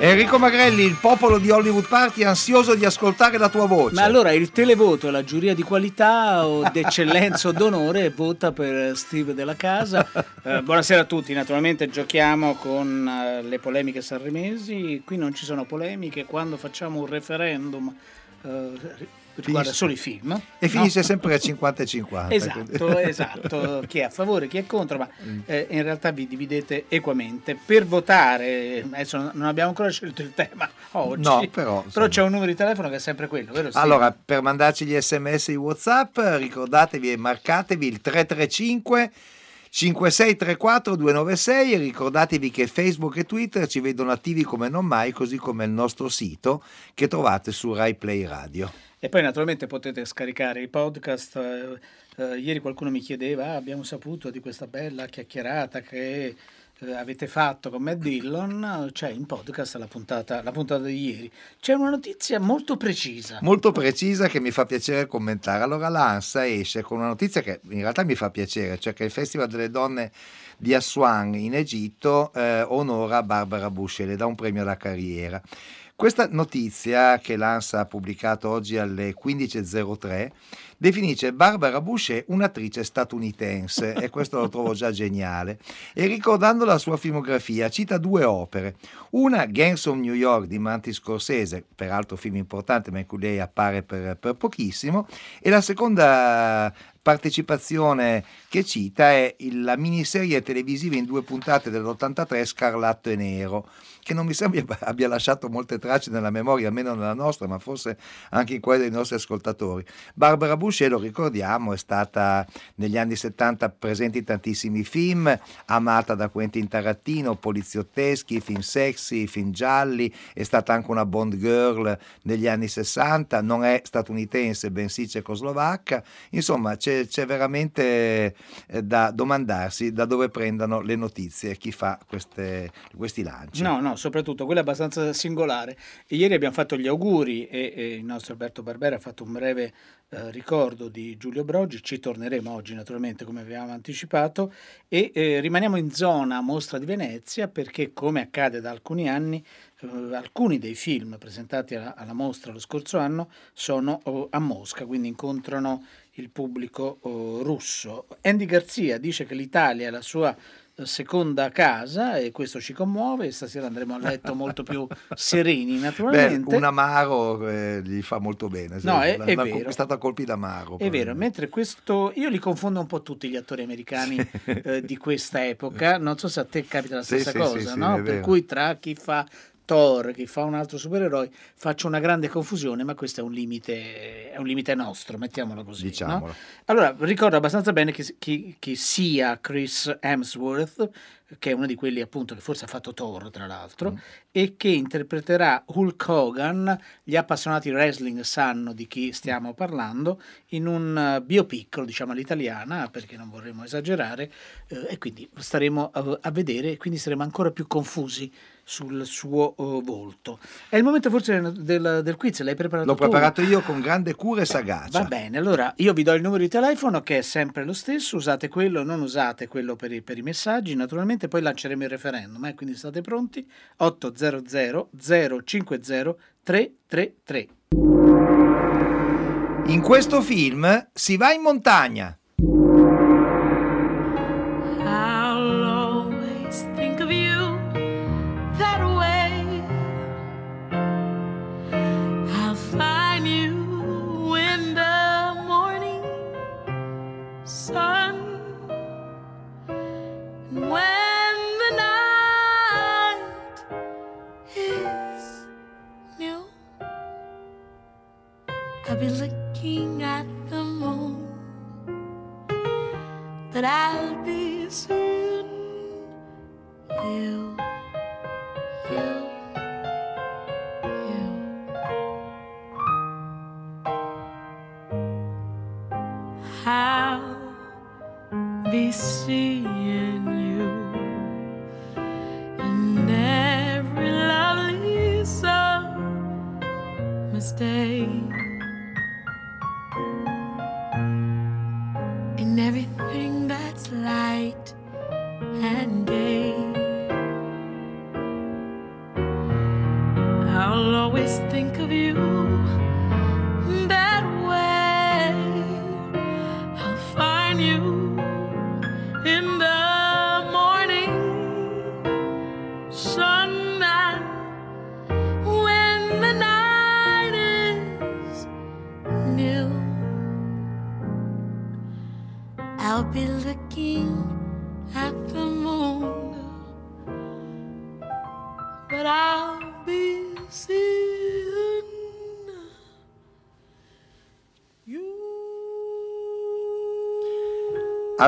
Enrico Magrelli, il popolo di Hollywood Party è ansioso di ascoltare la tua voce. Ma allora il televoto, la giuria di qualità o d'eccellenza o d'onore vota per Steve della Casa. Eh, buonasera a tutti, naturalmente giochiamo con eh, le polemiche sanremesi, qui non ci sono polemiche, quando facciamo un referendum eh, riguarda solo i film. E no? finisce sempre a 50 e 50. Esatto, esatto, chi è a favore, chi è contro, ma Mm. eh, in realtà vi dividete equamente. Per votare, adesso non abbiamo ancora scelto il tema oggi, No, però, insomma. c'è un numero di telefono che è sempre quello, vero? Allora, per mandarci gli sms di WhatsApp, ricordatevi e marcatevi il 335 5634 296 e ricordatevi che Facebook e Twitter ci vedono attivi come non mai, così come il nostro sito che trovate su Rai Play Radio. E poi naturalmente potete scaricare i podcast. eh, eh, ieri qualcuno mi chiedeva, "Ah, abbiamo saputo di questa bella chiacchierata che avete fatto con Matt Dillon, c'è in podcast la puntata, la puntata di ieri. C'è una notizia molto precisa. Molto precisa che mi fa piacere commentare. Allora l'ANSA esce con una notizia che in realtà mi fa piacere, cioè che il Festival delle Donne di Aswan in Egitto eh, onora Barbara Bush e le dà un premio alla carriera. Questa notizia che l'ANSA ha pubblicato oggi alle 15.03 definisce Barbara Boucher un'attrice statunitense e questo lo trovo già geniale. E ricordando la sua filmografia cita due opere. Una Gangs of New York di Manti Scorsese peraltro film importante ma in cui lei appare per, per pochissimo. E la seconda partecipazione che cita è la miniserie televisiva in due puntate dell'83 Scarlatto e Nero che non mi sembra abbia lasciato molte tracce nella memoria, almeno nella nostra, ma forse anche in quella dei nostri ascoltatori. Barbara Boucher, lo ricordiamo, è stata negli anni 70 presente in tantissimi film, amata da Quentin Tarantino, poliziotteschi, film sexy, film gialli, è stata anche una Bond girl negli anni 60, non è statunitense, bensì cecoslovacca, insomma c'è, c'è veramente eh, da domandarsi da dove prendano le notizie chi fa queste- questi lanci. No, no, soprattutto quello è abbastanza singolare. E ieri abbiamo fatto gli auguri e, e il nostro Alberto Barbera ha fatto un breve eh, ricordo di Giulio Brogi. Ci torneremo oggi, naturalmente, come avevamo anticipato. E eh, rimaniamo in zona Mostra di Venezia perché, come accade da alcuni anni, eh, alcuni dei film presentati alla, alla mostra lo scorso anno sono oh, a Mosca, quindi incontrano il pubblico oh, russo. Andy Garzia dice che l'Italia è la sua seconda casa e questo ci commuove stasera andremo a letto molto più sereni Beh, naturalmente. un amaro eh, gli fa molto bene. No, è- è vero. conquistato a colpi d'amaro. È vero, mentre questo io li confondo un po' tutti gli attori americani eh, di questa epoca, non so se a te capita la stessa sì, cosa, sì, sì, no? è Per vero. cui tra chi fa Thor, chi fa un altro supereroe, faccio una grande confusione, ma questo è un limite, è un limite nostro, mettiamolo così. no? Diciamolo. Allora, ricordo abbastanza bene che, chi, chi sia Chris Hemsworth, che è uno di quelli appunto che forse ha fatto Thor, tra l'altro, Mm. e che interpreterà Hulk Hogan, gli appassionati wrestling sanno di chi stiamo parlando, in un eh, biopic, lo diciamo all'italiana, perché non vorremmo esagerare, eh, e quindi staremo a, a vedere, e quindi saremo ancora più confusi sul suo eh, volto. È il momento forse del, del- del quiz, l'hai preparato L'ho tu? preparato io con grande cura e sagacia. Va bene, allora io vi do il numero di telefono che è sempre lo stesso, usate quello, non usate quello per i, per i messaggi, naturalmente poi lanceremo il referendum, eh, quindi state pronti, 800 050 333. In questo film si va in montagna.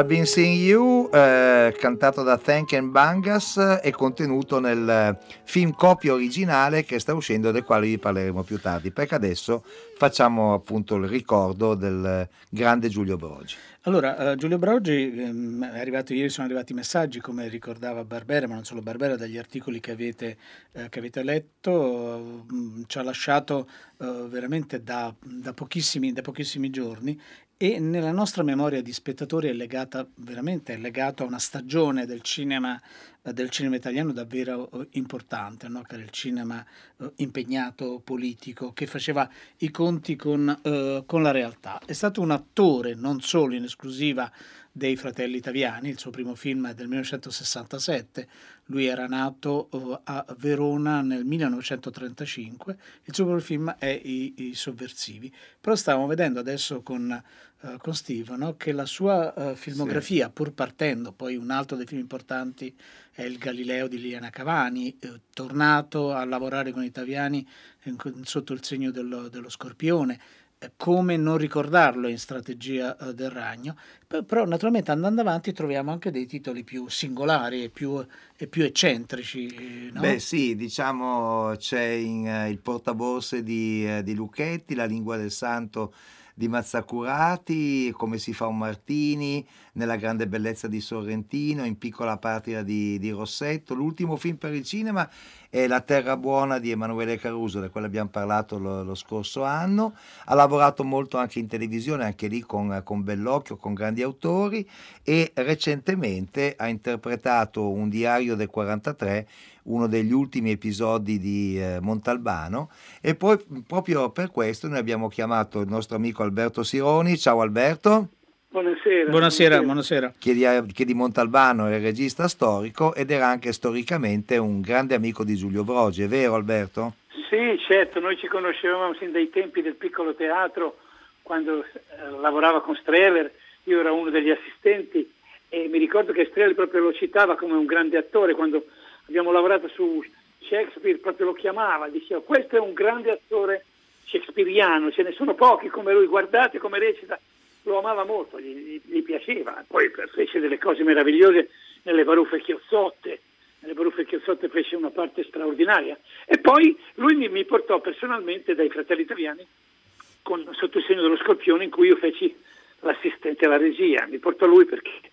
I've Been Seeing You, eh, cantato da Thank and Bangas, è contenuto nel eh, film copia originale che sta uscendo, del quale vi parleremo più tardi, perché adesso facciamo appunto il ricordo del eh, grande Giulio Brogi. Allora, eh, Giulio Brogi, ehm, è arrivato ieri, sono arrivati messaggi, come ricordava Barbera, ma non solo Barbera, dagli articoli che avete, eh, che avete letto, mm, ci ha lasciato eh, veramente da, da pochissimi, da pochissimi giorni e nella nostra memoria di spettatori è legata veramente è legato a una stagione del cinema, del cinema italiano davvero eh, importante, no? che era il cinema eh, impegnato, politico, che faceva i conti con, eh, con la realtà. È stato un attore non solo in esclusiva dei Fratelli Italiani, il suo primo film è del 1967, lui era nato eh, a Verona nel 1935, il suo primo film è I, I Sovversivi, però stavamo vedendo adesso con, eh, con Stefano che la sua eh, filmografia, pur partendo, poi un altro dei film importanti è il Galileo di Liliana Cavani, eh, tornato a lavorare con gli italiani eh, sotto il segno dello, dello scorpione, come non ricordarlo in strategia eh, del ragno, però naturalmente andando avanti troviamo anche dei titoli più singolari e più, e più eccentrici. eh, no? Beh sì, diciamo c'è in, eh, il portaborse di, eh, di Lucchetti, La lingua del santo di Mazzacurati, Come si fa un martini, Nella grande bellezza di Sorrentino, In piccola patria di, di Rossetto. L'ultimo film per il cinema è La terra buona di Emanuele Caruso, del quale abbiamo parlato lo, lo scorso anno. Ha lavorato molto anche in televisione, anche lì con, con Bellocchio, con grandi autori e recentemente ha interpretato un diario del 43 uno degli ultimi episodi di eh, Montalbano e poi proprio per questo noi abbiamo chiamato il nostro amico Alberto Sironi. Ciao Alberto, Buonasera. Buonasera, buonasera. che di, che di Montalbano è regista storico ed era anche storicamente un grande amico di Giulio Brogi, è vero Alberto? Sì, certo, noi ci conoscevamo sin dai tempi del piccolo teatro, quando eh, lavorava con Streller, io ero uno degli assistenti e mi ricordo che Streller proprio lo citava come un grande attore, quando abbiamo lavorato su Shakespeare proprio lo chiamava, diceva questo è un grande attore shakespeariano, ce ne sono pochi come lui, guardate come recita, lo amava molto, gli, gli- piaceva, poi fece delle cose meravigliose nelle Baruffe Chiozzotte, nelle Baruffe Chiozzotte fece una parte straordinaria. E poi lui mi, mi portò personalmente dai fratelli italiani con, sotto il segno dello scorpione in cui io feci l'assistente alla regia, mi portò lui perché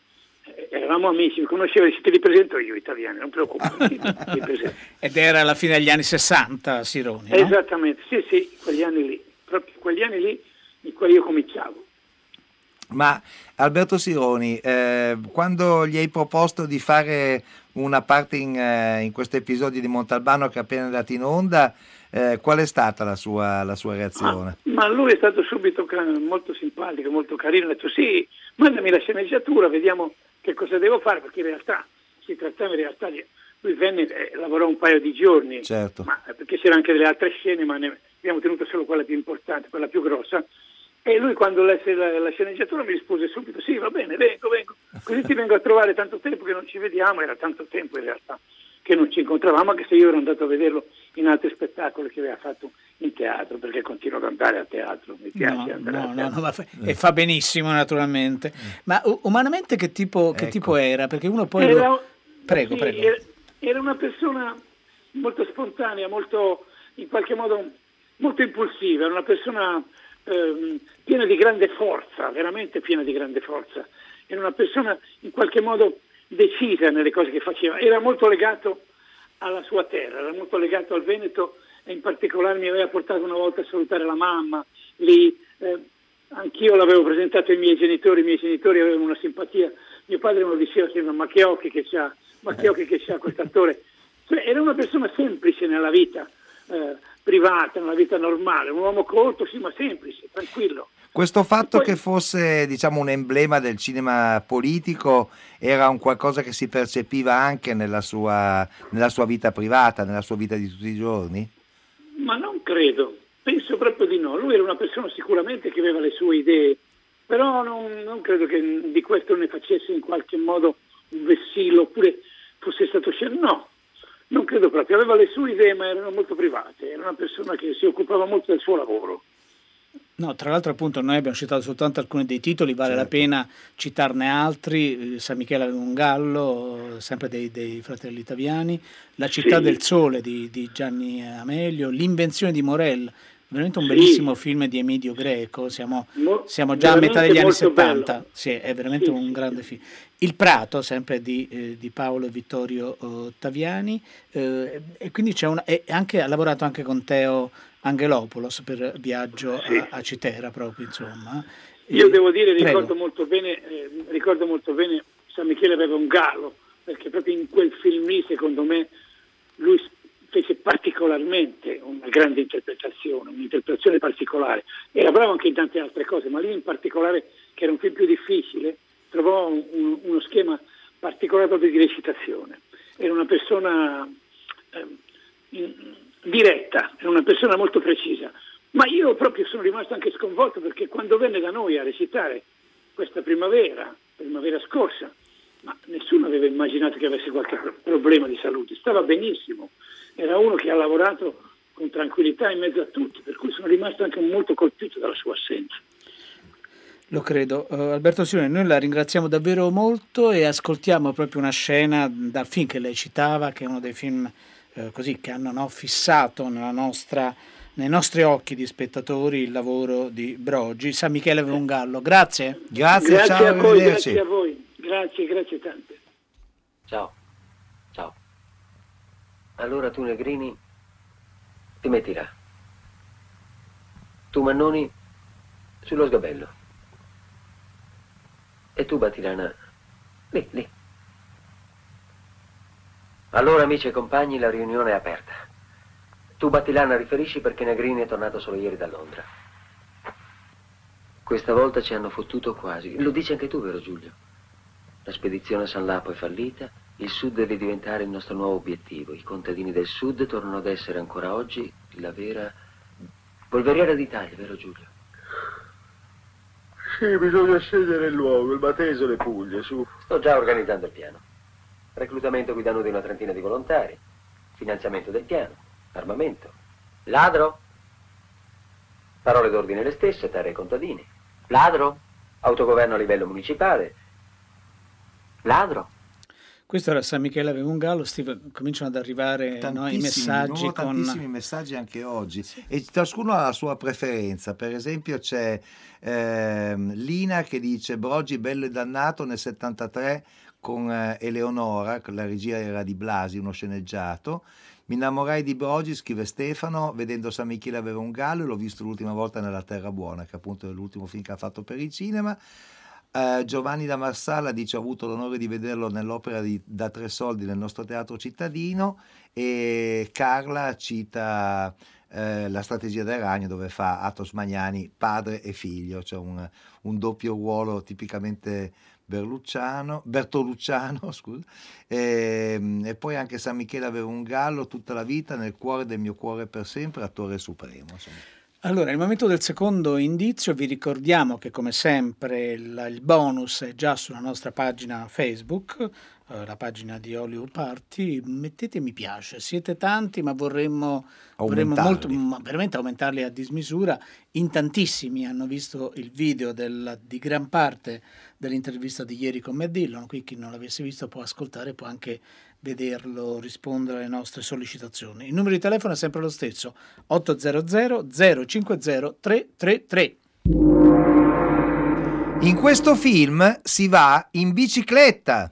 eravamo amici, mi conosceva e disse te li presento io italiani, non preoccuparti, ti presento. Ed era alla fine degli anni 60, Sironi, no? Esattamente, sì sì, quegli anni lì, proprio quegli anni lì in cui io cominciavo. Ma Alberto Sironi, eh, quando gli hai proposto di fare una parte in, eh, in questo episodio di Montalbano che è appena andato in onda, eh, qual è stata la sua, la sua reazione? Ma lui è stato subito molto simpatico, molto carino, ha detto sì, mandami la sceneggiatura, vediamo che cosa devo fare, perché in realtà si trattava in realtà di... Lui venne e lavorò un paio di giorni, Certo. ma, perché c'erano anche delle altre scene, ma ne abbiamo tenuto solo quella più importante, quella più grossa. E lui quando lesse la, la sceneggiatura mi rispose subito, sì va bene, vengo, vengo, così ti vengo a trovare tanto tempo che non ci vediamo, era tanto tempo in realtà che non ci incontravamo, anche se io ero andato a vederlo in altri spettacoli che aveva fatto in teatro, perché continuo ad andare a teatro, mi piace No, andare a no, no, teatro. no, ma fa- e fa benissimo naturalmente. Ma u- umanamente che tipo, che Ecco. tipo era? Perché uno poi... Era- lo- Prego, sì, prego. Era, era una persona molto spontanea, molto, in qualche modo molto impulsiva, era una persona ehm, piena di grande forza, veramente piena di grande forza. Era una persona in qualche modo decisa nelle cose che faceva, era molto legato alla sua terra, era molto legato al Veneto e in particolare mi aveva portato una volta a salutare la mamma lì. eh, Anch'io l'avevo presentato ai miei genitori, i miei genitori avevano una simpatia, mio padre me lo diceva sempre, ma che occhi che c'ha, ma che occhi che c'ha questo attore. Cioè, era una persona semplice nella vita, eh, privata, nella vita normale, un uomo colto, sì, ma semplice, tranquillo. Questo fatto che fosse diciamo, un emblema del cinema politico era un qualcosa che si percepiva anche nella sua, nella sua vita privata, nella sua vita di tutti i giorni? Ma non credo, penso proprio di no. Lui era una persona sicuramente che aveva le sue idee, però non, non credo che di questo ne facesse in qualche modo un vessillo oppure fosse stato scelto. No, non credo proprio. Aveva le sue idee ma erano molto private, era una persona che si occupava molto del suo lavoro. No, tra l'altro appunto noi abbiamo citato soltanto alcuni dei titoli, vale la pena citarne altri, eh, San Michele aveva un gallo, sempre dei, dei fratelli italiani, La città Sì. del sole di, di Gianni Amelio, L'invenzione di Morel, veramente un Sì. bellissimo film di Emidio Greco, siamo, Mo- siamo già a metà degli anni molto 70, bello. sì, è veramente un grande film. Il Prato, sempre di, eh, di Paolo e Vittorio eh, Taviani, eh, e quindi c'è una, e anche, ha lavorato anche con Teo Angelopoulos per Viaggio a, a Citera proprio, insomma. Io Eh, devo dire, ricordo molto bene, eh, ricordo molto bene, San Michele aveva un gallo, perché proprio in quel film lì, secondo me, lui fece particolarmente una grande interpretazione, un'interpretazione particolare. Era bravo anche in tante altre cose, ma lì in particolare, che era un film più difficile, trovò un- un- uno schema particolare proprio di recitazione. Era una persona in- diretta, era una persona molto precisa. Ma io proprio sono rimasto anche sconvolto perché quando venne da noi a recitare questa primavera, primavera scorsa, ma nessuno aveva immaginato che avesse qualche pro- problema di salute, stava benissimo, era uno che ha lavorato con tranquillità in mezzo a tutti, per cui sono rimasto anche molto colpito dalla sua assenza. Lo credo. Eh, Alberto Silone, noi la ringraziamo davvero molto e ascoltiamo proprio una scena dal film che lei citava, che è uno dei film eh, così che hanno no, fissato nella nostra- nei nostri occhi di spettatori il lavoro di Brogi. San Michele aveva un gallo. Grazie. Grazie, Grazie ciao, a voi, grazie a voi, grazie, grazie tante. Ciao. Ciao. Allora tu Negrini ti metti là. Tu Mannoni sullo sgabello. E tu Battilana lì, lì. Allora amici e compagni la riunione è aperta. Tu Battilana riferisci perché Negrini è tornato solo ieri da Londra. Questa volta ci hanno fottuto quasi. Lo dici anche tu, vero Giulio? La spedizione a San Lapo è fallita, il Sud deve diventare il nostro nuovo obiettivo. I contadini del Sud tornano ad essere ancora oggi la vera polveriera d'Italia, vero Giulio? Sì, bisogna scegliere il luogo, il Bateso e le Puglie, su. Sto già organizzando il piano. Reclutamento guidano di una trentina di volontari, finanziamento del piano, armamento. Ladro? Parole d'ordine le stesse, terre ai contadini. Ladro? Autogoverno a livello municipale. Ladro? Questo era San Michele aveva un gallo. Steve, cominciano ad arrivare no, i Tantissimi, messaggi nuovo con... tantissimi messaggi anche oggi e ciascuno ha la sua preferenza per esempio c'è ehm, Lina che dice Brogi bello e dannato nel 73 con eh, Eleonora la regia era di Blasi uno sceneggiato. Mi innamorai di Brogi scrive Stefano vedendo San Michele aveva un gallo l'ho visto l'ultima volta nella Terra Buona che appunto è l'ultimo film che ha fatto per il cinema. Eh, Giovanni da Marsala dice ho avuto l'onore di vederlo nell'opera di Da tre soldi nel nostro teatro cittadino e Carla cita eh, la strategia del ragno dove fa Atos Magnani padre e figlio, cioè un, un doppio ruolo tipicamente Berlucciano, Bertolucciano, scusa. E, e poi anche San Michele aveva un gallo tutta la vita nel cuore del mio cuore per sempre, attore supremo. Insomma. Allora, nel momento del secondo indizio vi ricordiamo che come sempre il, il bonus è già sulla nostra pagina Facebook, eh, la pagina di Hollywood Party, mettete mi piace, siete tanti ma vorremmo, vorremmo molto, ma veramente aumentarli a dismisura, in tantissimi hanno visto il video del- di gran parte dell'intervista di ieri con Matt Dillon, qui chi non l'avesse visto può ascoltare, può anche vederlo rispondere alle nostre sollecitazioni. Il numero di telefono è sempre lo stesso, 800 050 333. In questo film si va in bicicletta.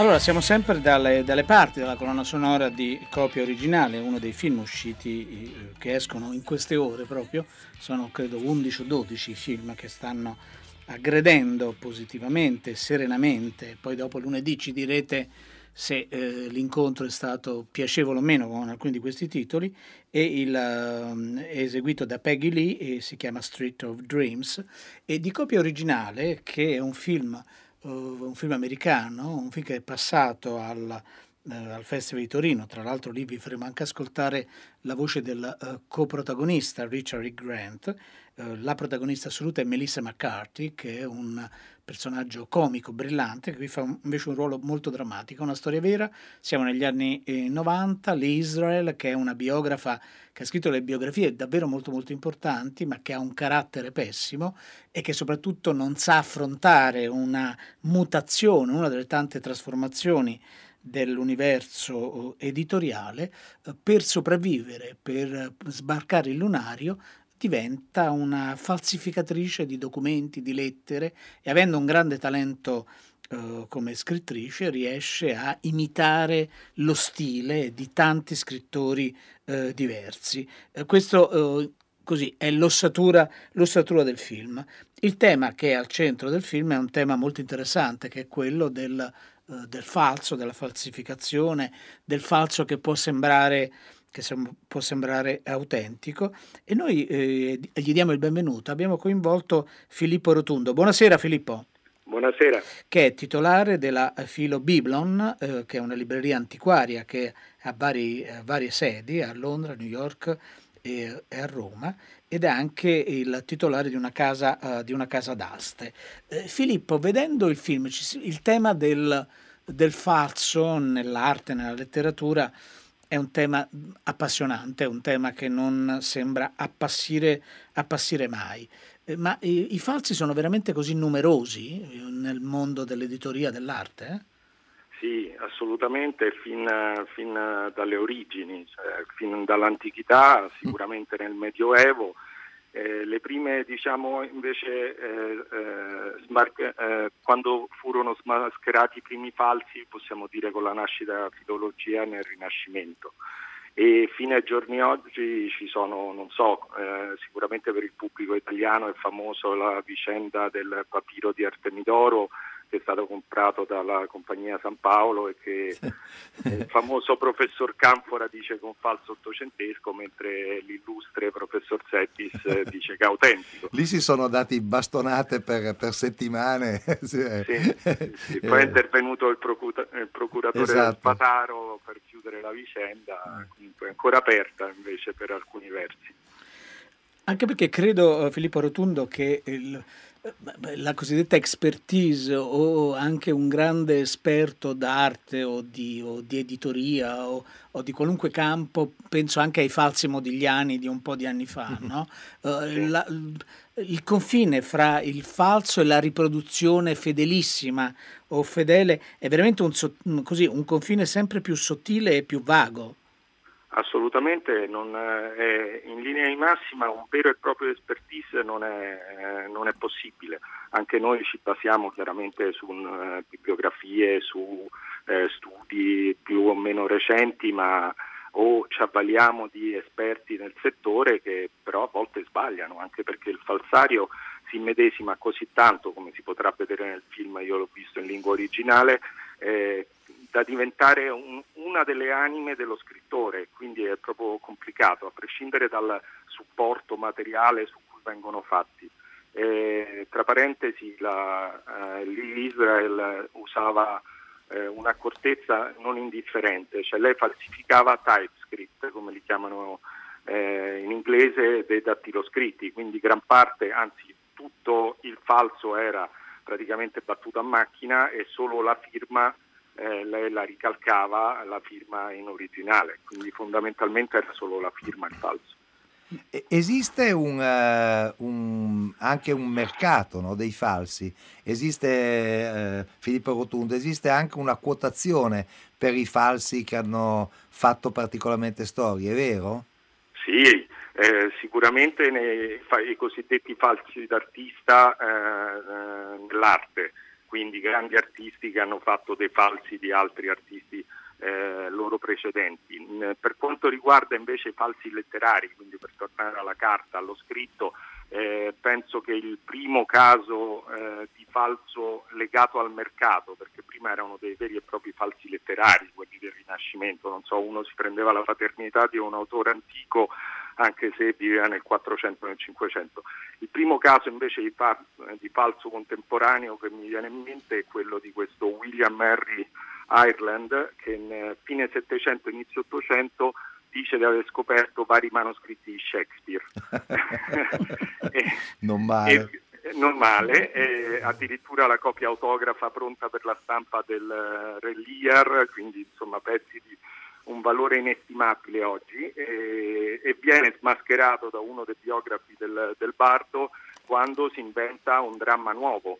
Allora, siamo sempre dalle, dalle parti della colonna sonora di Copia Originale, uno dei film usciti eh, che escono in queste ore proprio, sono credo 11 o 12 film che stanno aggredendo positivamente, serenamente, poi dopo lunedì ci direte se eh, l'incontro è stato piacevole o meno con alcuni di questi titoli. E il, uh, è eseguito da Peggy Lee e si chiama Street of Dreams. E di copia originale che è un film, uh, un film americano, un film che è passato al, uh, al Festival di Torino, tra l'altro lì vi faremo anche ascoltare la voce del coprotagonista Richard E. Grant, la protagonista assoluta è Melissa McCarthy che è un personaggio comico, brillante, che qui fa invece un ruolo molto drammatico, una storia vera, siamo negli anni eh, 90, l'Israel che è una biografa che ha scritto le biografie davvero molto molto importanti, ma che ha un carattere pessimo e che soprattutto non sa affrontare una mutazione, una delle tante trasformazioni dell'universo eh, editoriale eh, per sopravvivere, per sbarcare il lunario diventa una falsificatrice di documenti, di lettere e avendo un grande talento eh, come scrittrice riesce a imitare lo stile di tanti scrittori eh, diversi. Eh, questo eh, così è l'ossatura, l'ossatura del film. Il tema che è al centro del film è un tema molto interessante che è quello del, eh, del falso, della falsificazione, del falso che può sembrare che sem- può sembrare autentico e noi eh, gli diamo il benvenuto. Abbiamo coinvolto Filippo Rotundo. Buonasera Filippo. Buonasera. Che è titolare della Filo Biblon, eh, che è una libreria antiquaria che ha vari, eh, varie sedi a Londra, New York e, e, a Roma ed è anche il titolare di una casa, uh, di una casa d'aste. Eh, Filippo, vedendo il film, il tema del, del falso nell'arte, nella letteratura, è un tema appassionante, è un tema che non sembra appassire, appassire mai. Eh, ma i, i, falsi sono veramente così numerosi eh, nel mondo dell'editoria dell'arte? Eh? Sì, assolutamente, fin, fin dalle origini, cioè, fin dall'antichità, sicuramente nel Medioevo. Eh, le prime, diciamo, invece, eh, eh, smar- eh, quando furono smascherati i primi falsi, possiamo dire con la nascita della filologia nel Rinascimento. E fino ai giorni oggi ci sono, non so, eh, sicuramente per il pubblico italiano è famoso la vicenda del papiro di Artemidoro, che è stato comprato dalla compagnia San Paolo e che il famoso professor Canfora dice con falso ottocentesco, mentre l'illustre professor Settis dice che è autentico. Lì si sono dati bastonate per, per settimane. sì, sì, Poi è intervenuto il, procura, il procuratore esatto. Spataro per chiudere la vicenda, comunque è ancora aperta invece per alcuni versi. Anche perché credo, eh, Filippo Rotundo, che il la cosiddetta expertise o anche un grande esperto d'arte o di, o di editoria o, o, di qualunque campo, penso anche ai falsi modigliani di un po' di anni fa, mhm. no? uh, la, il confine fra il falso e la riproduzione fedelissima o fedele è veramente un, così, un confine sempre più sottile e più vago. Assolutamente, non è, in linea di massima un vero e proprio expertise non è, non è possibile. Anche noi ci basiamo chiaramente su uh, bibliografie, su eh, studi più o meno recenti, ma o ci avvaliamo di esperti nel settore che però a volte sbagliano, anche perché il falsario si immedesima così tanto, come si potrà vedere nel film, io l'ho visto in lingua originale, eh, da diventare un, una delle anime dello scrittore, quindi è proprio complicato, a prescindere dal supporto materiale su cui vengono fatti. Eh, tra parentesi, la, eh, l'Israel usava eh, un'accortezza non indifferente, cioè lei falsificava TypeScript, come li chiamano eh, in inglese, dei dattiloscritti, quindi gran parte, anzi tutto il falso era praticamente battuto a macchina e solo la firma eh, lei la ricalcava la firma in originale, quindi fondamentalmente era solo la firma il falso. Esiste un, uh, un, anche un mercato no, dei falsi, esiste uh, Filippo Rotundo, esiste anche una quotazione per i falsi che hanno fatto particolarmente storie, è vero? Sì, eh, sicuramente nei, i cosiddetti falsi d'artista eh, nell'arte quindi grandi artisti che hanno fatto dei falsi di altri artisti eh, loro precedenti. In, per quanto riguarda invece i falsi letterari, quindi per tornare alla carta, allo scritto, eh, penso che il primo caso eh, di falso legato al mercato, perché prima erano dei veri e propri falsi letterari, quelli del Rinascimento, non so, uno si prendeva la paternità di un autore antico anche se viveva nel 400 nel 500. Il primo caso invece di, fa- di falso contemporaneo che mi viene in mente è quello di questo William Henry Ireland che in fine 700 inizio 800 dice di aver scoperto vari manoscritti di Shakespeare. e, non male. E, non male, e addirittura la copia autografa pronta per la stampa del Re Lear, quindi insomma pezzi di un valore inestimabile oggi e, e viene smascherato da uno dei biografi del, del Bardo quando si inventa un dramma nuovo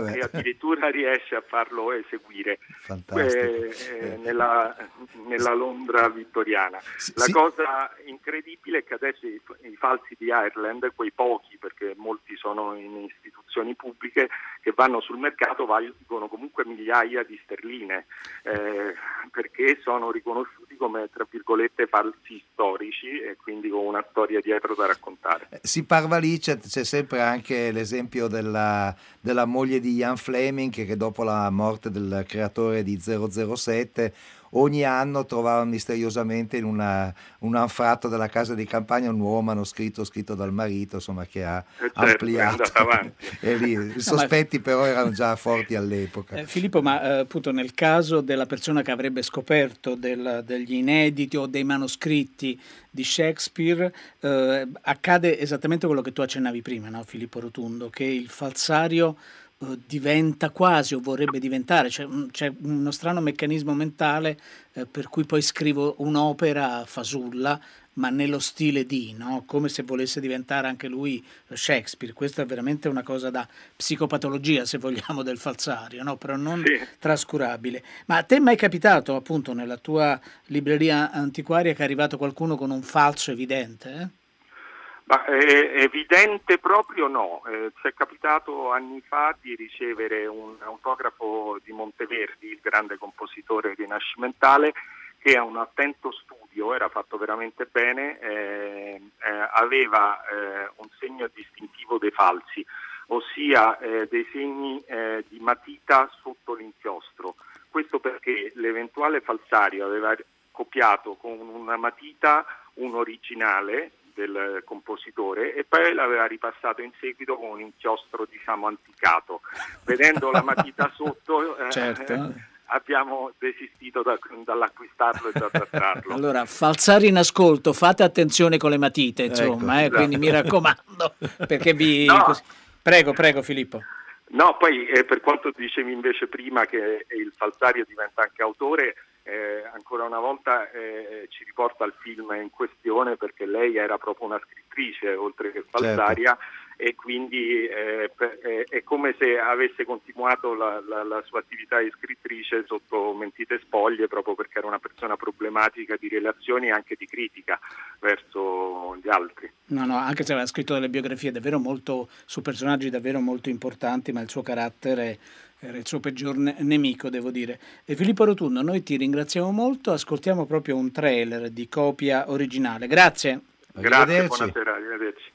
Vabbè. e addirittura riesce a farlo eseguire eh, eh, nella, nella, Londra vittoriana. La sì. cosa incredibile è che adesso i, i, falsi di Ireland, quei pochi, perché molti sono in istituzioni pubbliche, che vanno sul mercato valgono comunque migliaia di sterline, eh, perché sono riconosciuti come, tra virgolette, falsi storici e quindi con una storia dietro da raccontare. Eh, si parla lì, c'è, c'è sempre anche l'esempio della, della moglie di Ian Fleming che dopo la morte del creatore di 007 ogni anno trovava misteriosamente in una, un anfratto della casa di campagna un nuovo manoscritto scritto dal marito, insomma, che ha eh certo, ampliato. e lì, I sospetti no, però erano già forti all'epoca. Eh, Filippo, ma eh, appunto nel caso della persona che avrebbe scoperto del, degli inediti o dei manoscritti di Shakespeare, eh, accade esattamente quello che tu accennavi prima, no, Filippo Rotundo, che il falsario diventa quasi o vorrebbe diventare, c'è, c'è uno strano meccanismo mentale eh, per cui poi scrivo un'opera fasulla ma nello stile di, no? come se volesse diventare anche lui Shakespeare. Questa è veramente una cosa da psicopatologia, se vogliamo, del falsario, no? però non sì. trascurabile. Ma a te è mai capitato, appunto, nella tua libreria antiquaria che è arrivato qualcuno con un falso evidente? Eh? Ma, eh, evidente proprio no, eh, ci è capitato anni fa di ricevere un autografo di Monteverdi, il grande compositore rinascimentale, che a un attento studio, era fatto veramente bene, eh, eh aveva eh, un segno distintivo dei falsi, ossia eh, dei segni di matita sotto l'inchiostro. Questo perché l'eventuale falsario aveva copiato con una matita un originale del compositore e poi l'aveva ripassato in seguito con un inchiostro diciamo anticato. Vedendo la matita sotto eh, certo. eh, abbiamo desistito da, dall'acquistarlo e da trattarlo. allora, falsare in ascolto, fate attenzione con le matite, insomma, ecco, eh, esatto. quindi mi raccomando, perché vi... No. Prego, prego Filippo. No, poi eh, per quanto dicevi invece prima che il falsario diventa anche autore, eh, ancora una volta eh, ci riporta al film in questione perché lei era proprio una scrittrice oltre che falsaria certo. e quindi eh, per, è come se avesse continuato la, la, la, sua attività di scrittrice sotto mentite spoglie proprio perché era una persona problematica di relazioni e anche di critica verso gli altri. No, no, anche se aveva scritto delle biografie davvero molto su personaggi davvero molto importanti, ma il suo carattere era il suo peggior ne- nemico, devo dire. E Filippo Rotundo, noi ti ringraziamo molto, ascoltiamo proprio un trailer di copia originale. Grazie. Grazie, buonasera, arrivederci.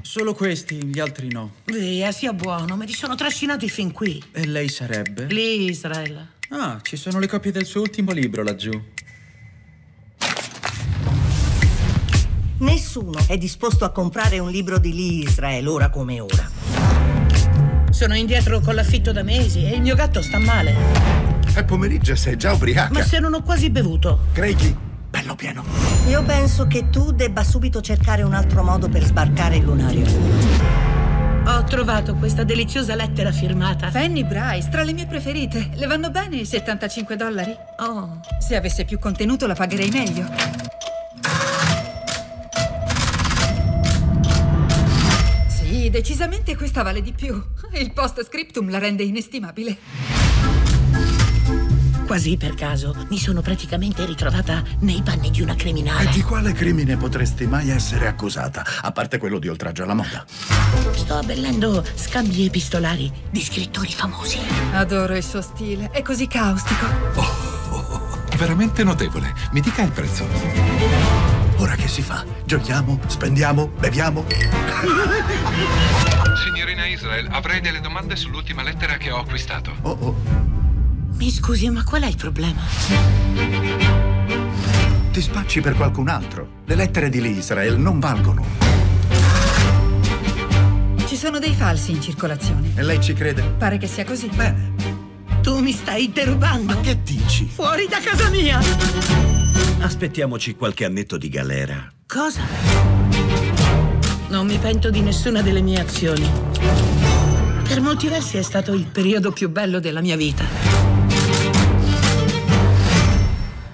Solo questi, gli altri no. Via, sia buono, me li sono trascinati fin qui. E lei sarebbe? Lì, Israele. Ah, ci sono le copie del suo ultimo libro laggiù. Nessuno è disposto a comprare un libro di Lee Israel ora come ora. Sono indietro con l'affitto da mesi e il mio gatto sta male. È pomeriggio, sei già ubriaca. Ma se non ho quasi bevuto. Craigie, bello pieno. Io penso che tu debba subito cercare un altro modo per sbarcare il lunario. Ho trovato questa deliziosa lettera firmata. Fanny Bryce, tra le mie preferite. Le vanno bene i 75 dollari? Oh. Se avesse più contenuto la pagherei meglio. Decisamente questa vale di più. Il post scriptum la rende inestimabile. Quasi per caso mi sono praticamente ritrovata nei panni di una criminale. E di quale crimine potresti mai essere accusata? A parte quello di oltraggio alla moda. Sto abbellendo scambi epistolari di scrittori famosi. Adoro il suo stile, è così caustico. Veramente notevole. Mi dica il prezzo. Ora che si fa? Giochiamo? Spendiamo? Beviamo? Signorina Israel, avrei delle domande sull'ultima lettera che ho acquistato. Oh oh. Mi scusi, ma qual è il problema? Ti spacci per qualcun altro. Le lettere di Lee Israel non valgono. Ci sono dei falsi in circolazione. E lei ci crede? Pare che sia così. Bene. Tu mi stai derubando? Ma che dici? Fuori da casa mia! Aspettiamoci qualche annetto di galera. Cosa? Non mi pento di nessuna delle mie azioni. Per molti versi è stato il periodo più bello della mia vita.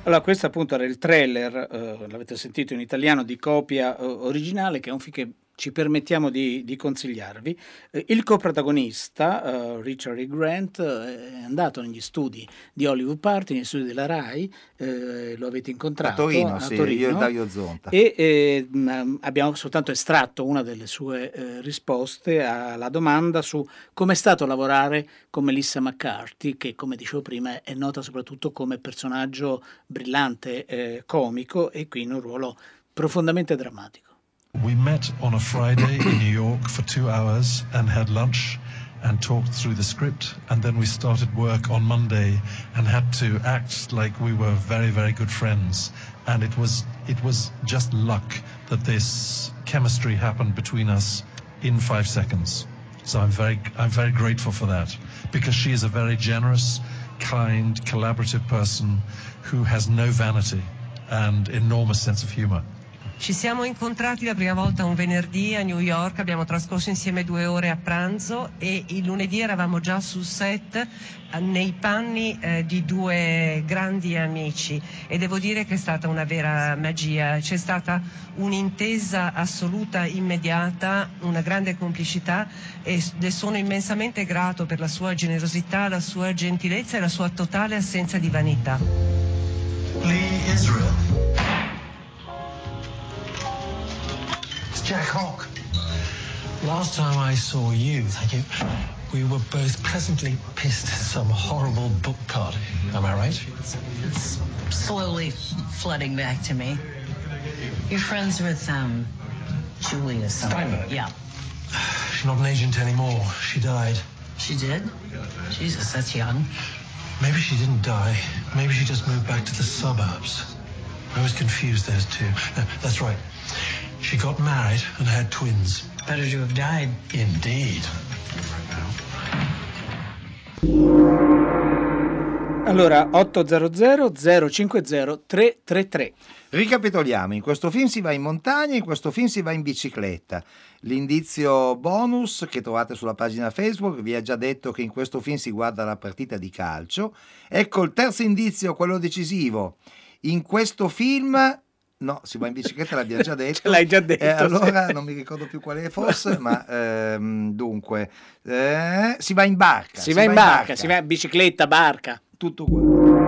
Allora, questo appunto era il trailer, eh, l'avete sentito in italiano, di copia eh, originale, che è un film che ci permettiamo di, di consigliarvi. Eh, il coprotagonista, eh, Richard E. Grant, eh, è andato negli studi di Hollywood Party, negli studi della RAI, eh, lo avete incontrato A Torino, sì, io e Dario Zonta. E eh, mh, abbiamo soltanto estratto una delle sue eh, risposte alla domanda su come è stato lavorare con Melissa McCarthy, che come dicevo prima è nota soprattutto come personaggio brillante, comico e qui in un ruolo profondamente drammatico. We met on a Friday in New York for two hours and had lunch and talked through the script. And then we started work on Monday and had to act like we were very, very good friends. And it was it was just luck that this chemistry happened between us in five seconds. So I'm very I'm very grateful for that because she is a very generous, kind, collaborative person who has no vanity and enormous sense of humor. Ci siamo incontrati la prima volta un venerdì a New York, abbiamo trascorso insieme due ore a pranzo e il lunedì eravamo già sul set eh, nei panni eh, di due grandi amici e devo dire che è stata una vera magia, c'è stata un'intesa assoluta immediata, una grande complicità e le sono immensamente grato per la sua generosità, la sua gentilezza e la sua totale assenza di vanità. Lee Israel. Jack Hawk. Last time I saw you, thank you, we were both pleasantly pissed at some horrible book party. Am I right? It's slowly flooding back to me. You're friends with um, Julia. Steinberg? Yeah. She's not an agent anymore. She died. She did? Jesus, that's young. Maybe she didn't die. Maybe she just moved back to the suburbs. I was confused those two. No, that's right. She got married and had twins. Better to have died. Indeed. Allora, 800 050 333. Ricapitoliamo, in questo film si va in montagna, in questo film si va in bicicletta. L'indizio bonus che trovate sulla pagina Facebook vi ha già detto che in questo film si guarda la partita di calcio. Ecco il terzo indizio, quello decisivo. In questo film No, si va in bicicletta, l'abbiamo già detto. Ce l'hai già detto. Eh, allora non mi ricordo più quale fosse, ma ehm, dunque, eh, si va in barca. Si, va in barca, si va in bicicletta, barca. Tutto qua.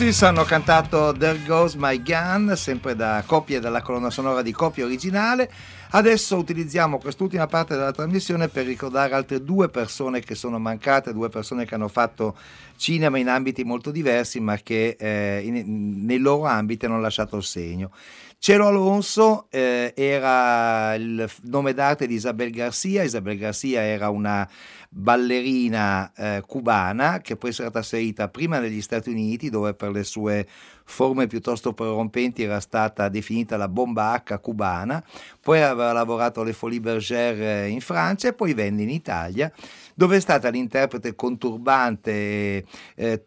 Pixies hanno cantato There Goes My Gun, sempre da copie della colonna sonora di copia originale. Adesso utilizziamo quest'ultima parte della trasmissione per ricordare altre due persone che sono mancate, due persone che hanno fatto cinema in ambiti molto diversi, ma che eh, in- nei loro ambiti hanno lasciato il segno. Cielo Alonso eh, era il nome d'arte di Isabel Garcia. Isabel Garcia era una ballerina eh, cubana che poi era trasferita prima negli Stati Uniti, dove per le sue forme piuttosto prorompenti era stata definita la bomba H cubana, poi aveva lavorato alle Folies Bergère in Francia e poi venne in Italia dove è stata l'interprete conturbante, eh,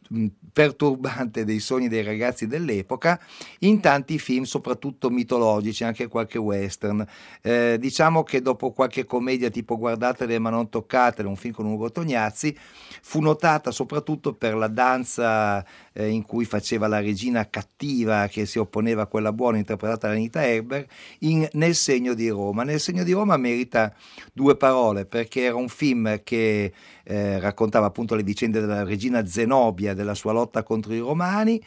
perturbante dei sogni dei ragazzi dell'epoca in tanti film, soprattutto mitologici, anche qualche western. Eh, diciamo che dopo qualche commedia tipo Guardatele ma non toccatele, un film con Ugo Tognazzi, fu notata soprattutto per la danza eh, in cui faceva la regina cattiva che si opponeva a quella buona interpretata da Anita Herber in Nel segno di Roma. Nel segno di Roma merita due parole perché era un film che eh, raccontava appunto le vicende della regina Zenobia, della sua lotta contro i romani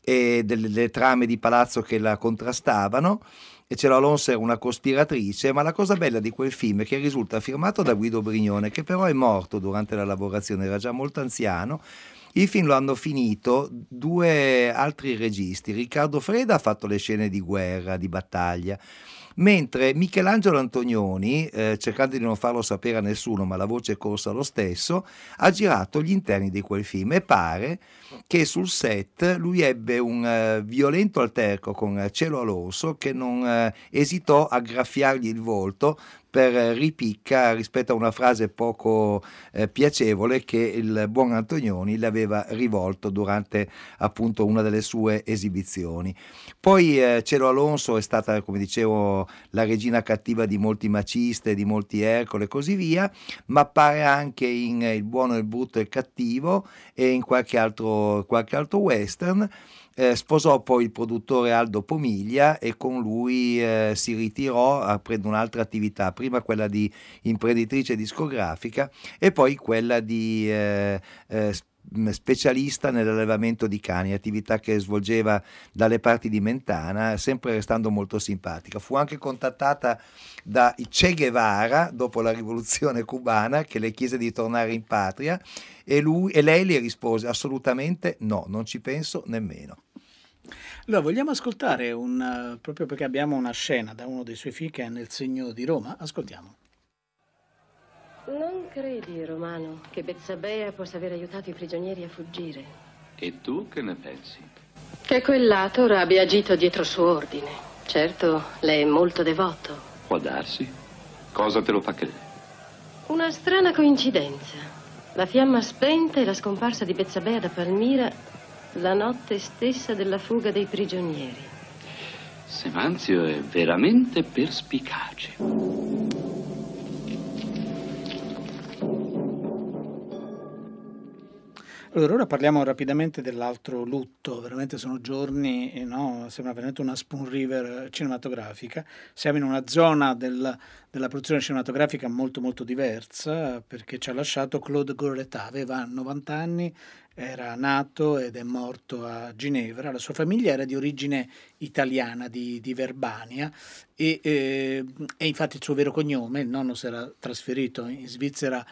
e delle, delle trame di palazzo che la contrastavano e Cielo Alonso era una cospiratrice, ma la cosa bella di quel film è che risulta firmato da Guido Brignone, che però è morto durante la lavorazione, era già molto anziano. Il film lo hanno finito due altri registi. Riccardo Freda ha fatto le scene di guerra, di battaglia, mentre Michelangelo Antonioni, eh, cercando di non farlo sapere a nessuno, ma la voce è corsa lo stesso, ha girato gli interni di quel film e pare che sul set lui ebbe un eh, violento alterco con Cielo Alonso che non eh, esitò a graffiargli il volto per ripicca rispetto a una frase poco eh, piacevole che il buon Antonioni le aveva rivolto durante appunto una delle sue esibizioni. Poi eh, Cielo Alonso è stata, come dicevo, la regina cattiva di molti maciste, di molti Ercole e così via, ma appare anche in Il buono, il brutto e il cattivo e in qualche altro, qualche altro western. Eh, sposò poi il produttore Aldo Pomiglia e con lui eh, si ritirò aprendo un'altra attività, prima quella di imprenditrice discografica e poi quella di eh, eh, specialista nell'allevamento di cani, attività che svolgeva dalle parti di Mentana, sempre restando molto simpatica. Fu anche contattata da Che Guevara dopo la rivoluzione cubana che le chiese di tornare in patria e, lui, e lei gli rispose assolutamente no, non ci penso nemmeno. Allora, vogliamo ascoltare un, eh, proprio perché abbiamo una scena da uno dei suoi film che è nel segno di Roma. Ascoltiamo. Non credi, Romano, che Bezzabea possa aver aiutato i prigionieri a fuggire? E tu che ne pensi? Che quell'Ator abbia agito dietro suo ordine. Certo, lei è molto devoto. Può darsi. Cosa te lo fa credere? Una strana coincidenza. La fiamma spenta e la scomparsa di Bezzabea da Palmira la notte stessa della fuga dei prigionieri. Semanzio è veramente perspicace. Allora, ora parliamo rapidamente dell'altro lutto, veramente sono giorni, eh, no? sembra veramente una spoon river cinematografica. Siamo in una zona del- della produzione cinematografica molto molto diversa perché ci ha lasciato Claude Goretta, aveva 90 anni, era nato ed è morto a Ginevra, la sua famiglia era di origine italiana, di, di Verbania e, eh, e infatti il suo vero cognome, il nonno si era trasferito in Svizzera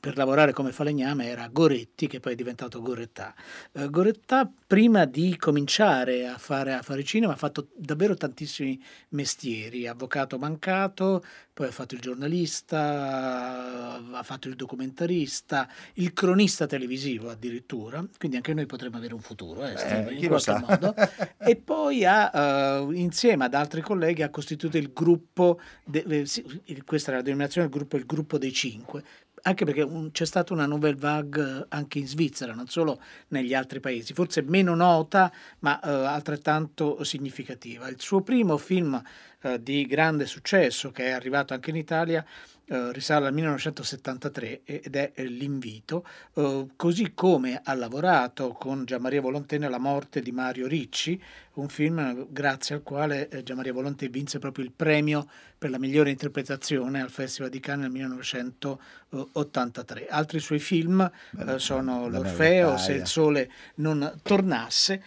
per lavorare come falegname era Goretti, che poi è diventato Gorettà. Eh, Gorettà, prima di cominciare a fare, a fare cinema, ha fatto davvero tantissimi mestieri. Avvocato mancato, poi ha fatto il giornalista, ha fatto il documentarista, il cronista televisivo addirittura, quindi anche noi potremmo avere un futuro, eh, Steve, chi in qualche sa. modo. e poi ha, eh, insieme ad altri colleghi, ha costituito il gruppo, de- eh, sì, questa era la denominazione del gruppo, il gruppo dei cinque, anche perché un- c'è stata una nouvelle vague anche in Svizzera, non solo negli altri paesi, forse meno nota ma eh, altrettanto significativa. Il suo primo film eh, di grande successo, che è arrivato anche in Italia, eh, risale al 1973 ed è eh, L'invito, eh, così come ha lavorato con Gianmaria Volontè nella morte di Mario Ricci, un film grazie al quale eh, Gianmaria Volontè vinse proprio il premio per la migliore interpretazione al Festival di Cannes nel 1983. Altri suoi film eh, sono L'Orfeo. Se il sole non tornasse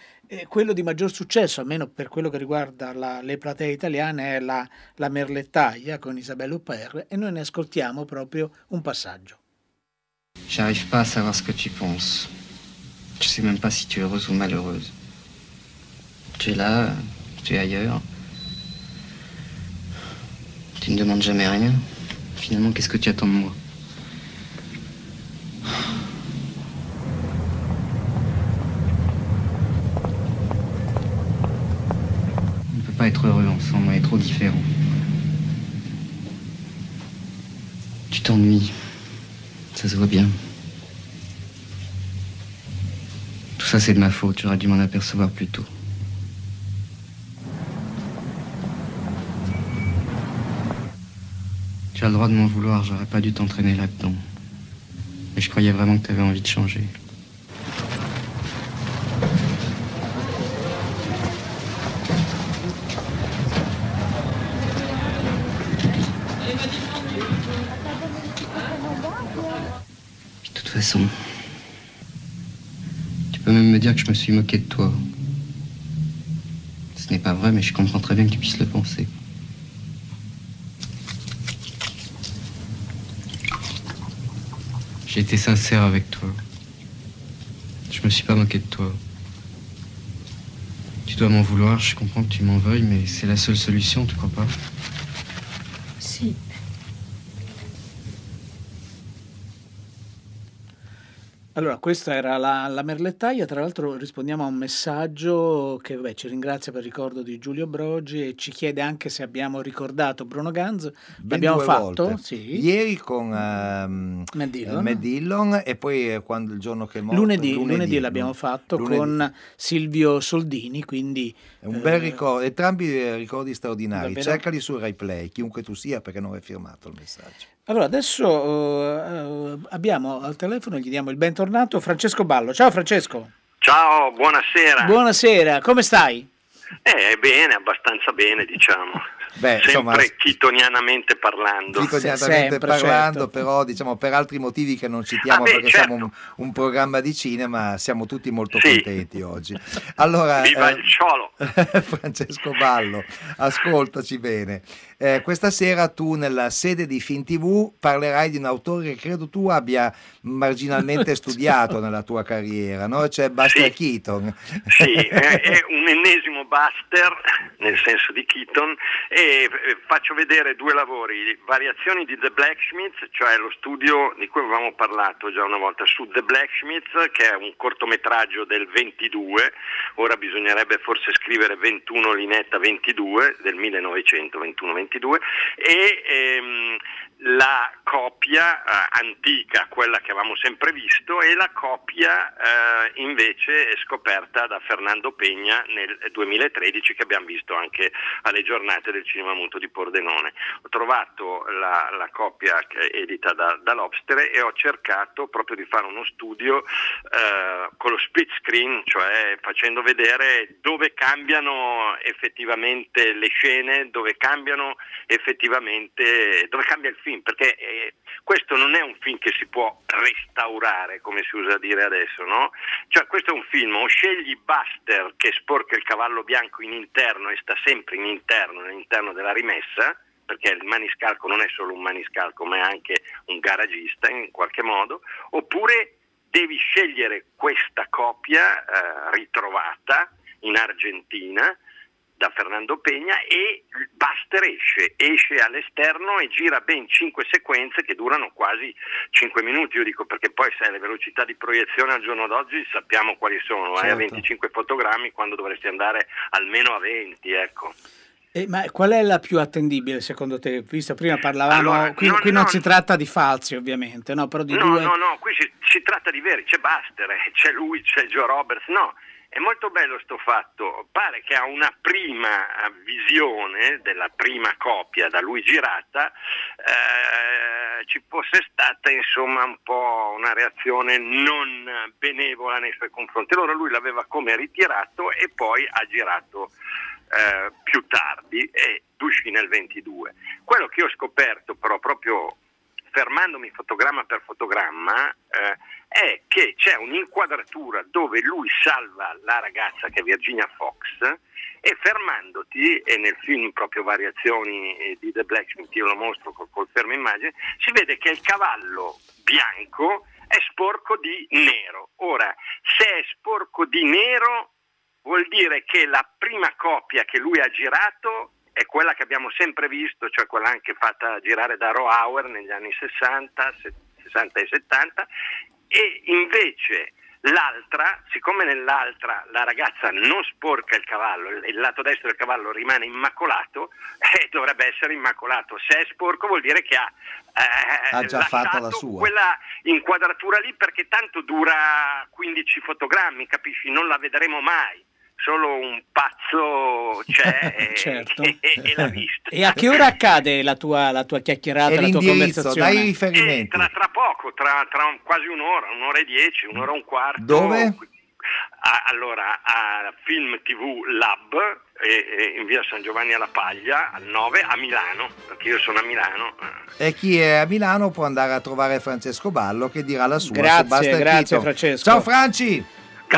quello di maggior successo, almeno per quello che riguarda la- le platee italiane, è la, la Merlettaia con Isabelle Huppert e noi ne ascoltiamo proprio un passaggio. J'arrive pas à savoir ce que tu penses. Je sais même pas si tu es heureuse ou malheureuse. Tu es là, tu es ailleurs. Tu ne demandes jamais rien. Finalement, qu'est-ce que tu attends de moi être heureux ensemble, on est trop différents. Tu t'ennuies. Ça se voit bien. Tout ça, c'est de ma faute. J'aurais dû m'en apercevoir plus tôt. Tu as le droit de m'en vouloir. J'aurais pas dû t'entraîner là-dedans. Mais je croyais vraiment que tu avais envie de changer. De toute façon, tu peux même me dire que je me suis moqué de toi. Ce n'est pas vrai, mais je comprends très bien que tu puisses le penser. J'ai été sincère avec toi. Je me suis pas moqué de toi. Tu dois m'en vouloir, je comprends que tu m'en veuilles, mais c'est la seule solution, tu crois pas? Sì. Allora, questa era la, la Merlettaia, tra l'altro rispondiamo a un messaggio che vabbè, ci ringrazia per il ricordo di Giulio Brogi e ci chiede anche se abbiamo ricordato Bruno Ganz. Ben L'abbiamo fatto? Sì. Ieri con ehm, Matt Dillon. eh, Matt Dillon e poi eh, quando il giorno che è morto Lunedì, lunedì l'abbiamo fatto Lunedì. con Silvio Soldini, quindi È un bel eh, ricordo, entrambi eh, ricordi straordinari. Davvero? Cercali su Rai Play, chiunque tu sia, perché non è firmato il messaggio. Allora, adesso eh, eh, abbiamo al telefono, gli diamo il bentornato Francesco Ballo. Ciao Francesco. Ciao, buonasera. Buonasera, come stai? Eh, bene, abbastanza bene, diciamo. Beh, Sempre insomma, chitonianamente parlando. Titolianamente parlando, certo. però diciamo per altri motivi che non citiamo Ah, beh, perché certo. siamo un, un programma di cinema, siamo tutti molto Sì. contenti oggi. Allora, Viva eh, il ciolo! Francesco Ballo, ascoltaci bene. Eh, questa sera tu nella sede di FinTV parlerai di un autore che credo tu abbia marginalmente studiato nella tua carriera, no? Cioè Buster Keaton. Sì, è, è un ennesimo Buster, nel senso di Keaton, e eh, faccio vedere due lavori, variazioni di The Blacksmith, cioè lo studio di cui avevamo parlato già una volta su The Blacksmith, che è un cortometraggio del 22, ora bisognerebbe forse scrivere 21 linetta 22 del 1921-22, e ehm, la copia eh, antica, quella che avevamo sempre visto, e la copia eh, invece scoperta da Fernando Pegna nel 2013 che abbiamo visto anche alle giornate del cinema muto di Pordenone. Ho trovato la, la copia edita da, da Lobster e ho cercato proprio di fare uno studio eh, con lo split screen, cioè facendo vedere dove cambiano effettivamente le scene, dove cambiano effettivamente, dove cambia il film, perché eh, questo non è un film che si può restaurare, come si usa dire adesso, no? Cioè questo è un film, o scegli Buster che sporca il cavallo bianco in interno e sta sempre in interno, all'interno della rimessa, perché il maniscalco non è solo un maniscalco, ma è anche un garagista in qualche modo, oppure devi scegliere questa copia eh, ritrovata in Argentina da Fernando Pegna e Buster esce, esce all'esterno e gira ben 5 sequenze che durano quasi 5 minuti, io dico perché poi sai le velocità di proiezione al giorno d'oggi sappiamo quali sono, eh, a Certo. 25 fotogrammi quando dovresti andare almeno a 20, ecco. Eh, ma qual è la più attendibile secondo te? Visto prima parlavamo, Allora, qui, no, qui non no. si tratta di falsi ovviamente, no? però di No, due... no, no, qui si, si tratta di veri, c'è Buster, eh, c'è lui, c'è Joe Roberts, no. È molto bello sto fatto, pare che a una prima visione della prima copia da lui girata eh, ci fosse stata insomma un po' una reazione non benevola nei suoi confronti. Allora lui l'aveva come ritirato e poi ha girato eh, più tardi e uscì nel 22. Quello che ho scoperto però proprio fermandomi fotogramma per fotogramma, eh, è che c'è un'inquadratura dove lui salva la ragazza che è Virginia Fox e fermandoti, e nel film proprio Variazioni di The Blacksmith, io lo mostro col, col fermo immagine, si vede che il cavallo bianco è sporco di nero. Ora, se è sporco di nero vuol dire che la prima coppia che lui ha girato è quella che abbiamo sempre visto, cioè quella anche fatta girare da Rohauer negli anni 60, 60 e 70, e invece l'altra, siccome nell'altra la ragazza non sporca il cavallo, il, lato destro del cavallo rimane immacolato, eh, dovrebbe essere immacolato. Se è sporco vuol dire che ha, eh, Ha già fatto la sua. quella inquadratura lì perché tanto dura 15 fotogrammi, capisci? Non la vedremo mai. Solo un pazzo c'è e, Certo. e- e l'ha vista. E a che ora accade la tua, la tua chiacchierata, E la tua conversazione? dai riferimenti. Tra, tra poco, tra, tra un- quasi un'ora, un'ora e dieci, un'ora e un quarto. Dove? A- allora, a Film TV Lab e- e in via San Giovanni alla Paglia al 9 a Milano, perché io sono a Milano. E chi è a Milano può andare a trovare Francesco Ballo che dirà la sua Grazie, grazie. Francesco. Ciao Franci!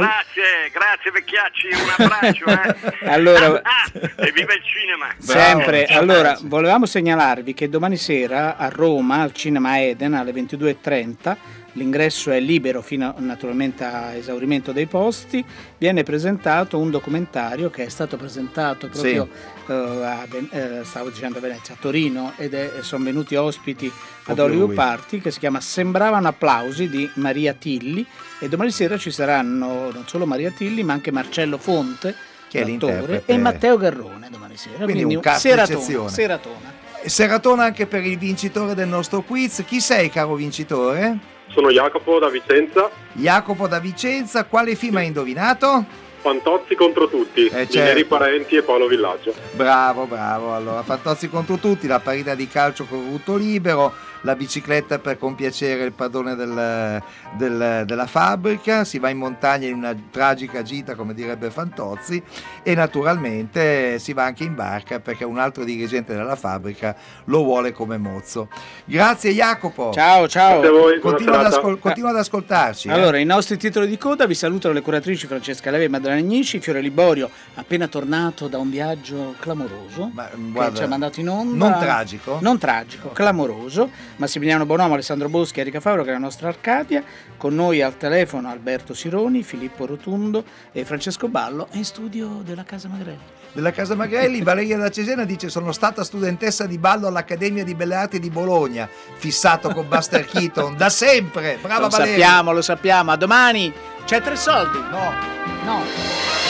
Grazie, grazie vecchiacci, un abbraccio. eh. Allora- Ah, e viva il cinema! Sempre. Ciao, allora, volevamo segnalarvi che domani sera a Roma, al Cinema Eden, alle 22.30, l'ingresso è libero fino naturalmente a esaurimento dei posti, viene presentato un documentario che è stato presentato proprio eh, a, Ven- eh, stavo dicendo a Venezia, a Torino ed è, sono venuti ospiti ad Hollywood. Party che si chiama Sembravano applausi di Maria Tilli e domani sera ci saranno non solo Maria Tilli ma anche Marcello Fonte Che è l'attore, e Matteo Garrone domani sera Quindi un cast seratona, seratona. Seratona anche per il vincitore del nostro quiz. Chi sei, caro vincitore? Sono Jacopo da Vicenza, Jacopo da Vicenza. Quale film hai indovinato? Fantozzi contro tutti, Eh, certo. Neri Parenti e Paolo Villaggio. Bravo, bravo. Allora, Fantozzi contro tutti, la partita di calcio con rutto libero, la bicicletta per compiacere il padrone del- del- della fabbrica, si va in montagna in una tragica gita, come direbbe Fantozzi, e naturalmente si va anche in barca perché un altro dirigente della fabbrica lo vuole come mozzo. Grazie Jacopo. Ciao, ciao. Voi, Continua ad, ascol- continua ad ascoltarci. eh. Allora, i nostri titoli di coda vi salutano le curatrici Francesca Leve e Maddalena Agnici, Fiore Liborio, appena tornato da un viaggio clamoroso che guarda, ci ha mandato in onda. non tragico? Non tragico, clamoroso. Massimiliano Bonomo, Alessandro Boschi, Erika Favaro, che è la nostra Arcadia. Con noi al telefono Alberto Sironi, Filippo Rotundo e Francesco Ballo in studio della Casa Magrelli. della Casa Magrelli, Valeria da Cesena dice sono stata studentessa di ballo all'Accademia di Belle Arti di Bologna, fissato con Buster Keaton, da sempre, brava lo Valeria. sappiamo, lo sappiamo. A domani c'è tre soldi. No, no.